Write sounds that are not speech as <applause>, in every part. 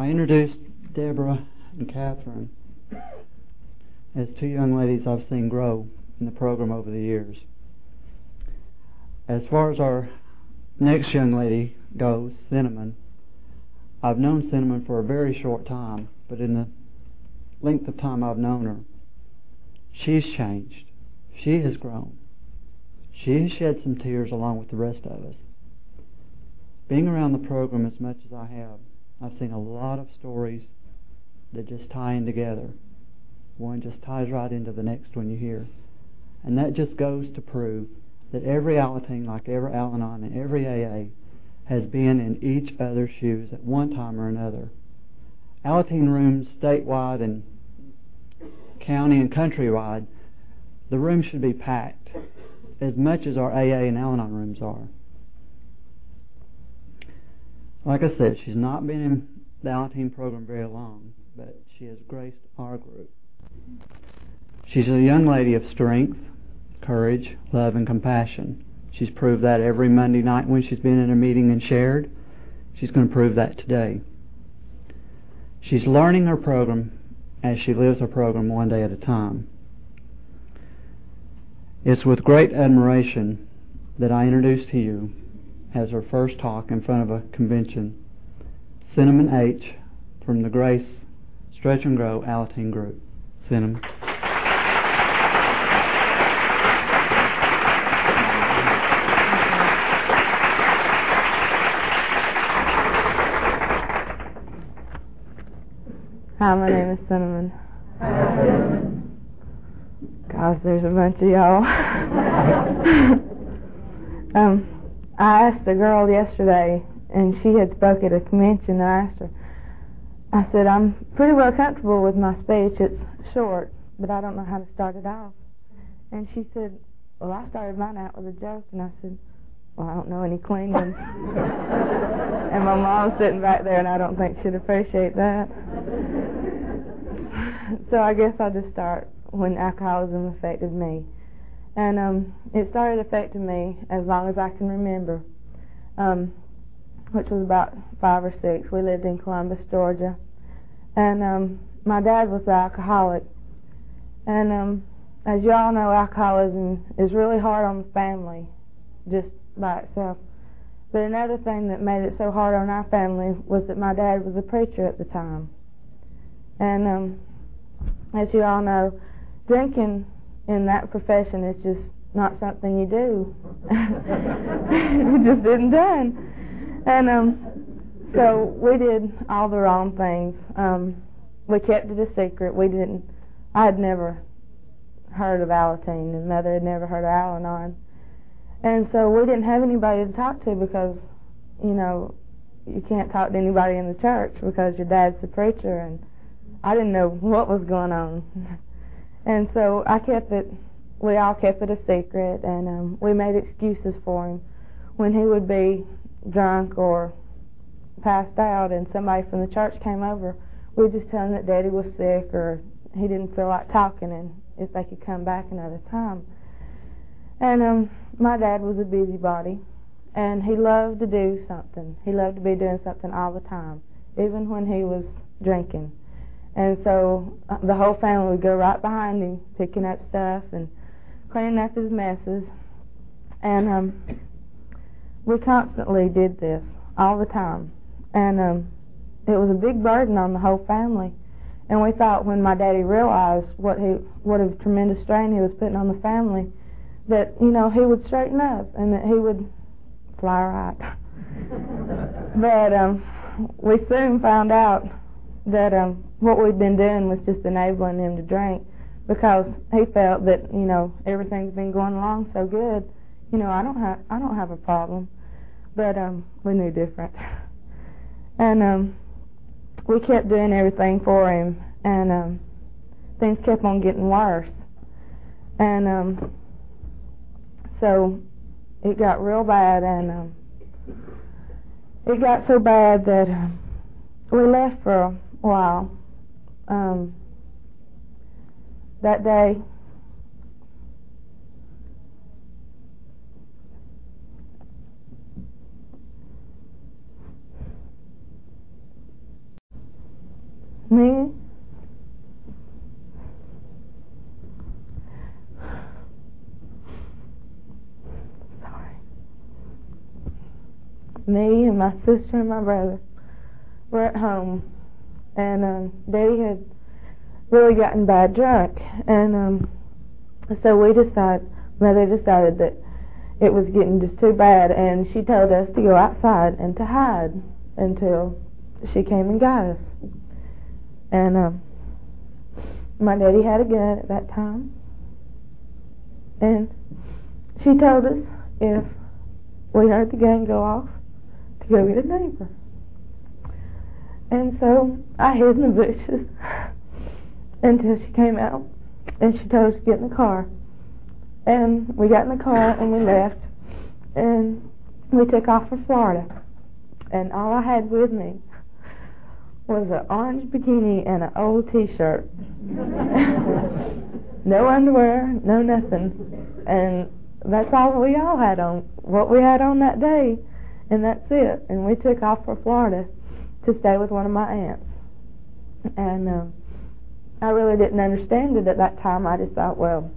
I introduced Deborah and Catherine as two young ladies I've seen grow in the program over the years. As far as our next young lady goes, Cinnamon, I've known Cinnamon for a very short time, but in the length of time I've known her, she's changed. She has grown. She has shed some tears along with the rest of us. Being around the program as much as I have, I've seen a lot of stories that just tie in together. One just ties right into the next one you hear. And that just goes to prove that every Alateen, like every Al Anon and every AA, has been in each other's shoes at one time or another. Alateen rooms statewide and county and countrywide, the rooms should be packed as much as our AA and Al Anon rooms are. Like I said, she's not been in the Alateen program very long, but she has graced our group. She's a young lady of strength, courage, love, and compassion. She's proved that every Monday night when she's been in a meeting and shared. She's going to prove that today. She's learning her program as she lives her program one day at a time. It's with great admiration that I introduce to you, as her first talk in front of a convention, Cinnamon H. from the Grace Stretch and Grow Alateen Group. Cinnamon. Hi, my name is Cinnamon. Gosh, there's a bunch of y'all. <laughs> um, I asked a girl yesterday, and she had spoke at a convention, and I asked her, I said, I'm pretty well comfortable with my speech. It's short, but I don't know how to start it off. And she said, well, I started mine out with a joke, and I said, well, I don't know any clean ones. <laughs> and my mom's sitting back there, and I don't think she'd appreciate that. so I guess I'll just start when alcoholism affected me. And um, it started affecting me as long as I can remember, um, which was about five or six. We lived in Columbus, Georgia. And um, my dad was an alcoholic. And um, as you all know, alcoholism is really hard on the family, just by itself. But another thing that made it so hard on our family was that my dad was a preacher at the time. And um, as you all know, drinking in that profession is just not something you do. <laughs> it just isn't done. And um, so we did all the wrong things. Um, we kept it a secret. We didn't. I had never heard of Alateen, and Mother had never heard of Al-Anon. And so we didn't have anybody to talk to because, you know, you can't talk to anybody in the church because your dad's the preacher, and I didn't know what was going on. <laughs> and so I kept it. We all kept it a secret, and um, we made excuses for him when he would be drunk or passed out, and somebody from the church came over. We'd just tell him that Daddy was sick or he didn't feel like talking, and if they could come back another time. And um, my dad was a busybody, and he loved to do something. He loved to be doing something all the time, even when he was drinking. And so uh, the whole family would go right behind him, picking up stuff and cleaning up his messes. And um, we constantly did this all the time. And um, it was a big burden on the whole family. And we thought when my daddy realized what he what a tremendous strain he was putting on the family, that you know he would straighten up and that he would fly right. <laughs> but um, we soon found out that um, what we'd been doing was just enabling him to drink because he felt that you know everything's been going along so good. You know I don't have I don't have a problem, but um, we knew different, <laughs> and um, we kept doing everything for him, and um, things kept on getting worse, and um, so it got real bad, and um, it got so bad that um, we left for a while um, that day, me, sorry, me and my sister and my brother were at home and um, Daddy had really gotten bad drunk, and um, so we decided, Mother decided that it was getting just too bad, and she told us to go outside and to hide until she came and got us. And um, my daddy had a gun at that time, and she told us if we heard the gun go off to go get a neighbor. And so I hid in the bushes until she came out, and she told us to get in the car. And we got in the car and we left, and we took off for Florida. And all I had with me was an orange bikini and an old T-shirt. <laughs> no underwear, no nothing, and that's all we all had on. What we had on that day, and that's it. And we took off for Florida to stay with one of my aunts. And um, I really didn't understand it at that time. I just thought, well,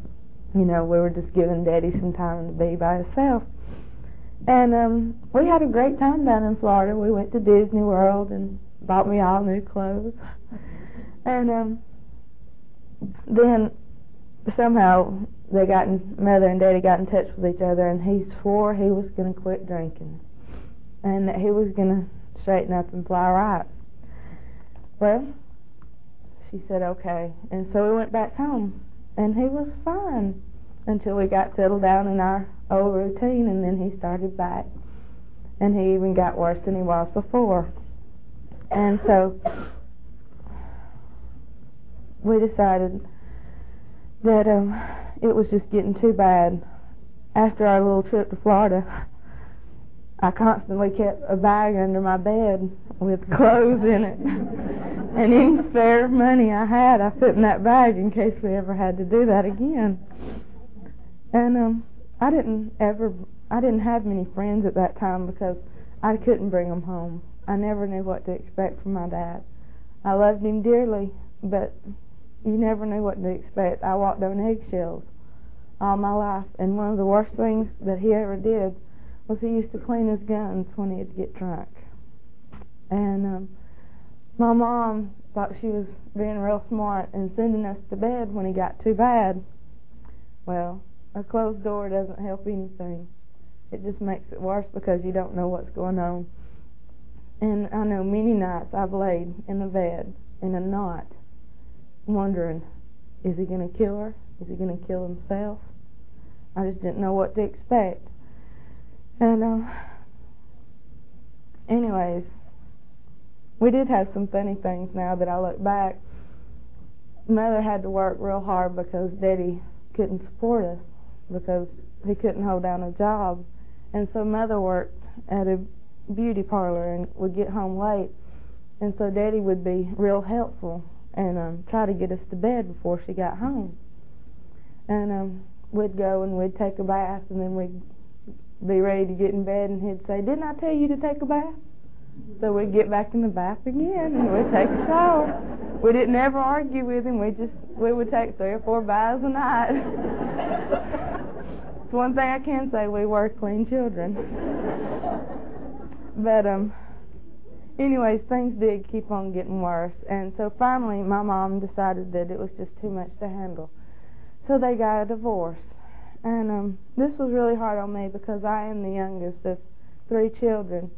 you know, we were just giving Daddy some time to be by himself. And um, we had a great time down in Florida. We went to Disney World and bought me all new clothes. And um, then somehow they got in, mother and daddy got in touch with each other, and he swore he was going to quit drinking, and that he was going to straighten up and fly right. Well, she said okay, and so we went back home, and he was fine until we got settled down in our old routine, and then he started back, and he even got worse than he was before. And so we decided that um, it was just getting too bad. After our little trip to Florida, I constantly kept a bag under my bed with clothes in it. and any spare money I had, I put in that bag in case we ever had to do that again. And um, I didn't ever, I didn't have many friends at that time because I couldn't bring them home. I never knew what to expect from my dad. I loved him dearly, but you never knew what to expect. I walked on eggshells all my life, and one of the worst things that he ever did was he used to clean his guns when he'd get drunk. And um, my mom thought she was being real smart and sending us to bed when he got too bad. Well, a closed door doesn't help anything. It just makes it worse because you don't know what's going on. And I know many nights I've laid in the bed in a knot, wondering, is he going to kill her? Is he going to kill himself? I just didn't know what to expect. And, uh, anyways, we did have some funny things now that I look back. Mother had to work real hard because Daddy couldn't support us because he couldn't hold down a job. And so Mother worked at a beauty parlor and would get home late. And so Daddy would be real helpful and um, try to get us to bed before she got home. And um, we'd go and we'd take a bath and then we'd be ready to get in bed and he'd say, Didn't I tell you to take a bath? So we'd get back in the bath again and we'd take a shower. We didn't ever argue with him. We just we would take three or four baths a night. it's one thing I can say, we were clean children. But um, anyways, things did keep on getting worse, and so finally, my mom decided that it was just too much to handle. So they got a divorce, and um, this was really hard on me because I am the youngest of three children,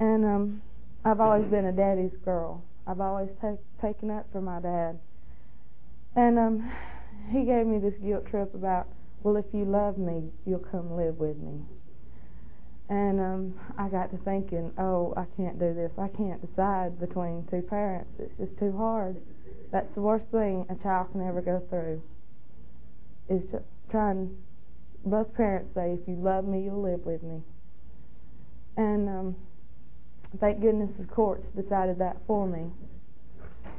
and um, I've always been a daddy's girl. I've always ta- taken up for my dad, and um, he gave me this guilt trip about, well, if you love me, you'll come live with me. And um, I got to thinking, oh, I can't do this. I can't decide between two parents. It's just too hard. That's the worst thing a child can ever go through. Is to trying. Both parents say, if you love me, you'll live with me. And um, thank goodness the courts decided that for me.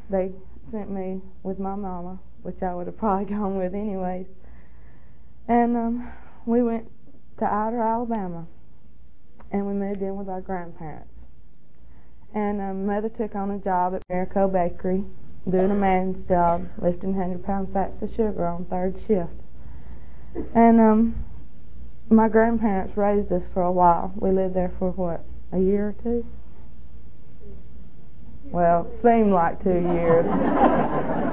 They sent me with my mama, which I would have probably <laughs> gone with anyways. And um, we went to Ider, Alabama and we moved in with our grandparents. And um, mother took on a job at Marico Bakery, doing a man's job, lifting 100 pound sacks of sugar on third shift. And um, my grandparents raised us for a while. We lived there for what, a year or two. Well, seemed like two years. <laughs>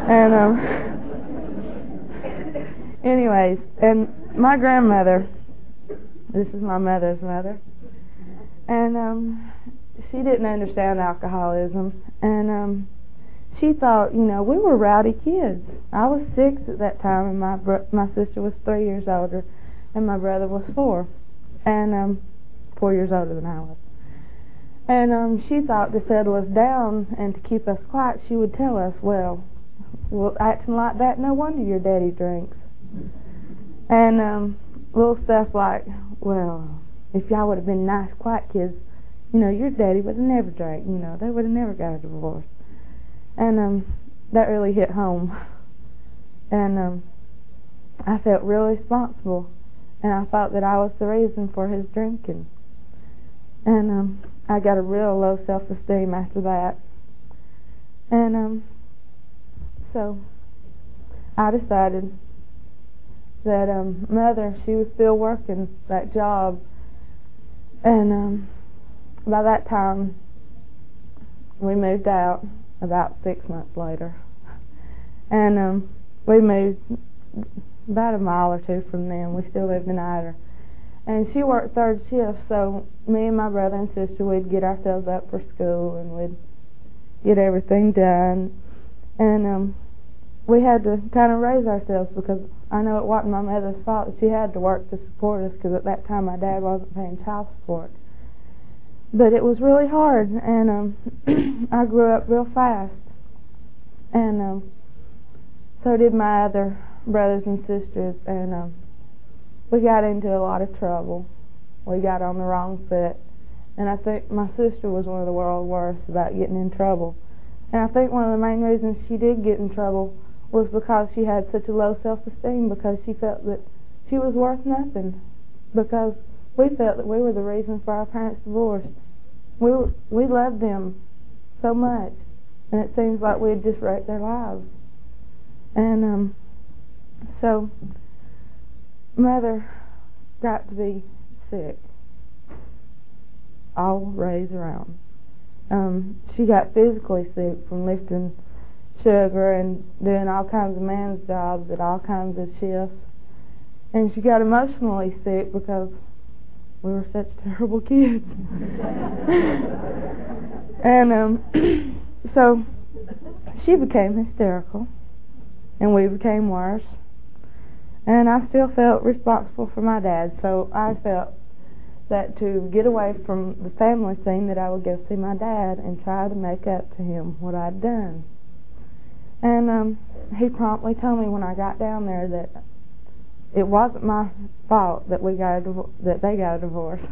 and um anyways, and my grandmother this is my mother's mother. And um she didn't understand alcoholism and um she thought, you know, we were rowdy kids. I was 6 at that time and my bro- my sister was 3 years older and my brother was 4. And um 4 years older than I was. And um she thought to settle us down and to keep us quiet, she would tell us, well, well acting like that, no wonder your daddy drinks. And um little stuff like, well, if y'all would have been nice, quiet kids, you know, your daddy would have never drank. You know, they would have never got a divorce. And um, that really hit home. <laughs> And um, I felt real responsible, and I thought that I was the reason for his drinking. And um, I got a real low self-esteem after that. And um, so I decided that um mother she was still working that job and um by that time we moved out about six months later and um we moved about a mile or two from them. We still lived in Ider and she worked third shift so me and my brother and sister we'd get ourselves up for school and we'd get everything done. And um we had to kind of raise ourselves because I know it wasn't my mother's fault. She had to work to support us because at that time my dad wasn't paying child support. But it was really hard, and um, <clears throat> I grew up real fast, and um, so did my other brothers and sisters, and um, we got into a lot of trouble. We got on the wrong foot, and I think my sister was one of the world worst about getting in trouble. And I think one of the main reasons she did get in trouble was because she had such a low self-esteem because she felt that she was worth nothing because we felt that we were the reason for our parents' divorce. We were, we loved them so much, and it seems like we had just wrecked their lives. And um, so, mother got to be sick all ways around. Um, she got physically sick from lifting sugar and doing all kinds of man's jobs at all kinds of shifts. And she got emotionally sick because we were such <laughs> terrible kids. <laughs> and um <clears throat> so she became hysterical and we became worse. And I still felt responsible for my dad, so I felt that to get away from the family scene that I would go see my dad and try to make up to him what I'd done. And um, he promptly told me when I got down there that it wasn't my fault that we got a div- that they got a divorce,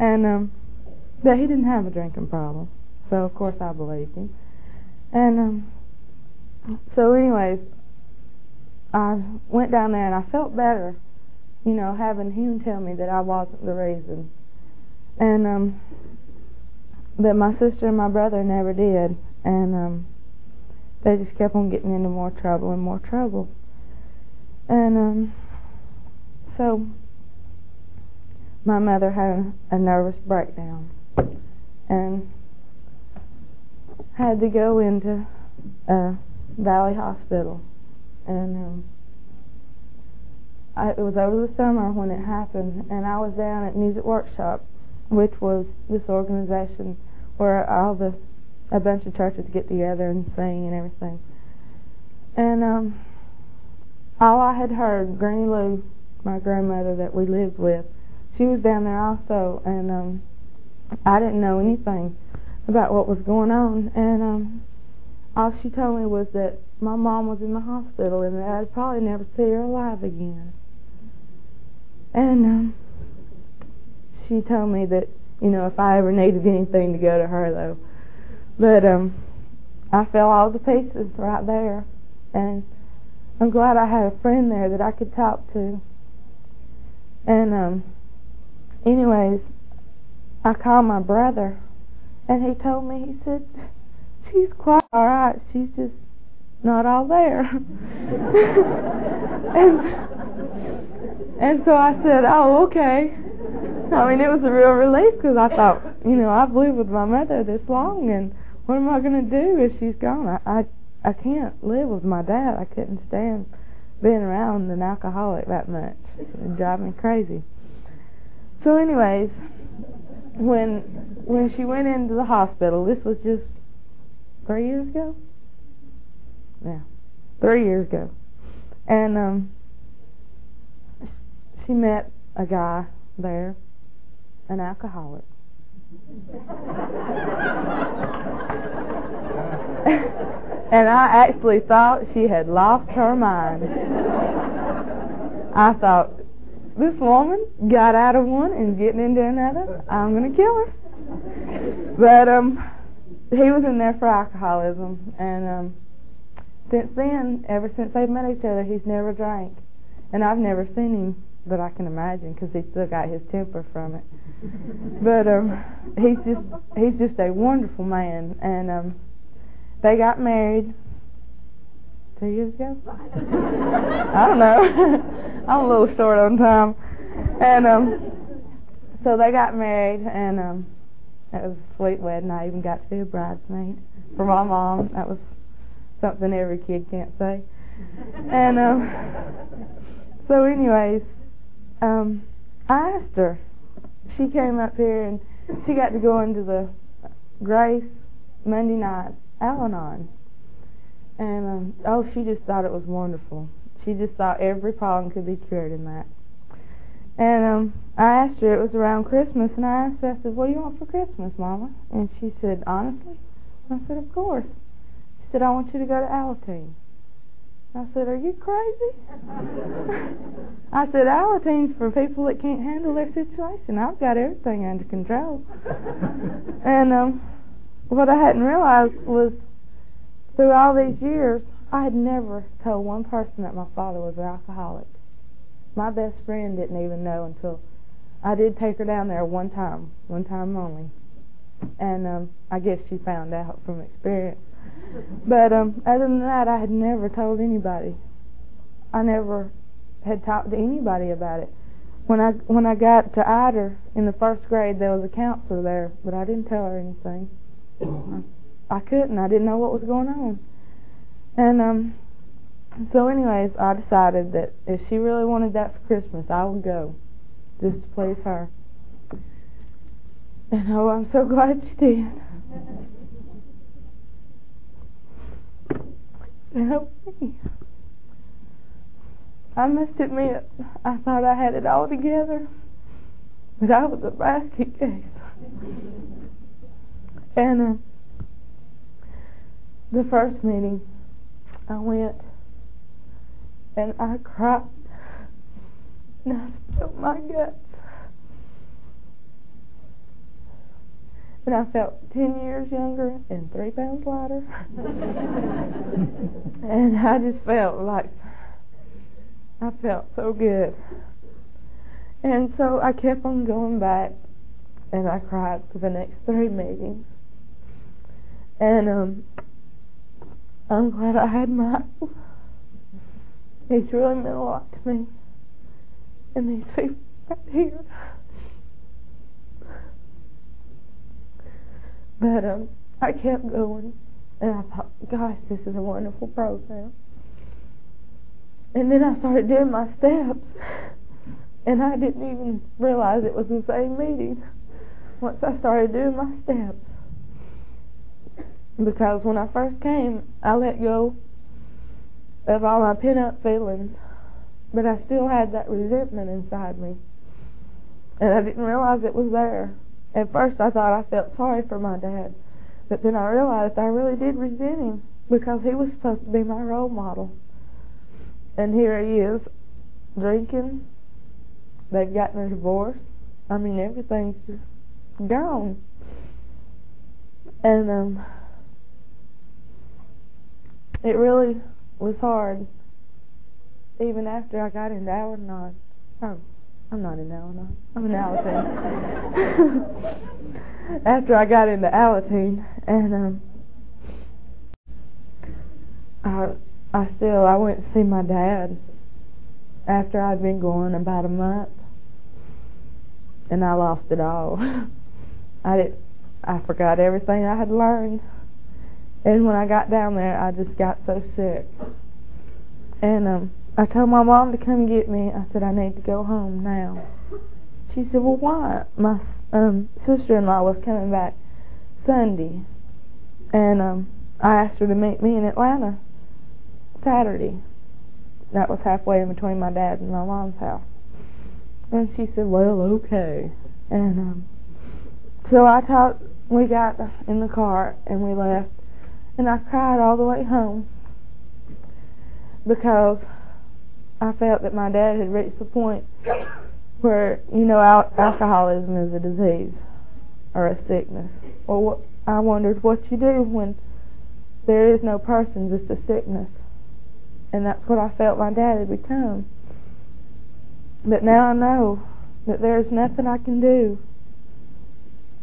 and um, that he didn't have a drinking problem. So of course I believed him. And um, so, anyways, I went down there and I felt better, you know, having him tell me that I wasn't the reason, and um, that my sister and my brother never did, and um they just kept on getting into more trouble and more trouble. And um, so my mother had a, a nervous breakdown and had to go into uh, Valley Hospital. And um, I, it was over the summer when it happened, and I was down at Music Workshop, which was this organization where all the a bunch of churches get together and sing and everything. And um, all I had heard, Granny Lou, my grandmother that we lived with, she was down there also, and um, I didn't know anything about what was going on. And um, all she told me was that my mom was in the hospital and that I'd probably never see her alive again. And um, she told me that, you know, if I ever needed anything to go to her, though, but um, I fell all to pieces right there, and I'm glad I had a friend there that I could talk to. And um, anyways, I called my brother, and he told me he said she's quite all right. She's just not all there. <laughs> and and so I said, oh okay. I mean, it was a real relief because I thought you know, I've lived with my mother this long, and what am I going to do if she's gone? I, I I can't live with my dad. I couldn't stand being around an alcoholic that much. It drive me crazy. So, anyways, when when she went into the hospital, this was just three years ago. Yeah, three years ago, and um, she met a guy there, an alcoholic. <laughs> and I actually thought she had lost her mind. I thought, this woman got out of one and getting into another. I'm going to kill her. But um, he was in there for alcoholism, and um, since then, ever since they've met each other, he's never drank, and I've never seen him, but I can imagine because he still got his temper from it. But um, he's just he's just a wonderful man, and um, they got married two years ago. <laughs> I don't know. <laughs> I'm a little short on time, and um, so they got married, and um, it was a sweet wedding. I even got to be a bridesmaid for my mom. That was something every kid can't say. And um, <laughs> so, anyways, um, I asked her. She came up here and she got to go into the Grace Monday night Al-Anon. And um, oh, she just thought it was wonderful. She just thought every problem could be cured in that. And um, I asked her, it was around Christmas, and I asked her, I said, what do you want for Christmas, Mama? And she said, honestly? I said, of course. She said, I want you to go to Alateen. I said, are you crazy? <laughs> I said, Alateen's for people that can't handle their situation. I've got everything under control. <laughs> and um, what I hadn't realized was through all these years, I had never told one person that my father was an alcoholic. My best friend didn't even know until I did take her down there one time, one time only. And um, I guess she found out from experience. But um, other than that, I had never told anybody. I never had talked to anybody about it. When I when I got to Ider in the first grade, there was a counselor there, but I didn't tell her anything. I, I couldn't. I didn't know what was going on. And um, so, anyways, I decided that if she really wanted that for Christmas, I would go, please her. And oh, I'm so glad she did. Help me. I must admit, I thought I had it all together, but I was a basket case. And uh, the first meeting, I went and I cried and I spilled my guts. And I felt 10 years younger and 3 pounds lighter. <laughs> and I just felt like I felt so good. And so I kept on going back and I cried for the next three meetings. And um I'm glad I had Michael. He's really meant a lot to me. And these people right here. But um, I kept going, and I thought, gosh, this is a wonderful program. And then I started doing my steps, and I didn't even realize it was the same meeting once I started doing my steps. Because when I first came, I let go of all my pent up feelings, but I still had that resentment inside me. And I didn't realize it was there. At first, I thought I felt sorry for my dad, but then I realized I really did resent him because he was supposed to be my role model. And here he is, drinking. They've gotten a divorce. I mean, everything's just gone. And um, it really was hard, even after I got into Al-Anon. Oh, I'm not in Al-Anon. I'm in Alateen. <laughs> after I got into Alateen, and um, I, I still I went to see my dad after I'd been going about a month, and I lost it all. <laughs> I did I forgot everything I had learned. And when I got down there, I just got so sick. And um I told my mom to come get me. I said I need to go home now. She said, "Well, why?" My um sister-in-law was coming back Sunday, and um I asked her to meet me in Atlanta Saturday. That was halfway in between my dad and my mom's house. And she said, "Well, okay." And um so I talked. We got in the car and we left, and I cried all the way home because I felt that my dad had reached the point where you know al- alcoholism is a disease or a sickness. Well, what, I wondered what you do when there is no person, just a sickness, and that's what I felt my dad had become. But now I know that there's nothing I can do.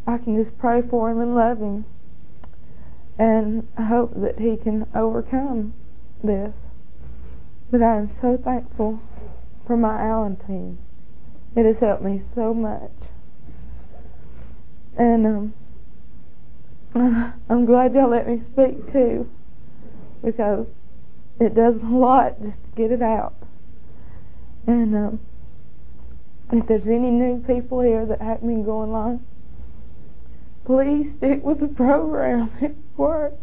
I can just pray for him and love him, and hope that he can overcome this. But I am so thankful for my Allen team. It has helped me so much. And um, <laughs> I'm glad y'all let me speak too, because it does a lot just to get it out. And um, if there's any new people here that haven't been going along, please stick with the program. <laughs> It works.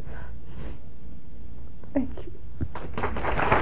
Thank you.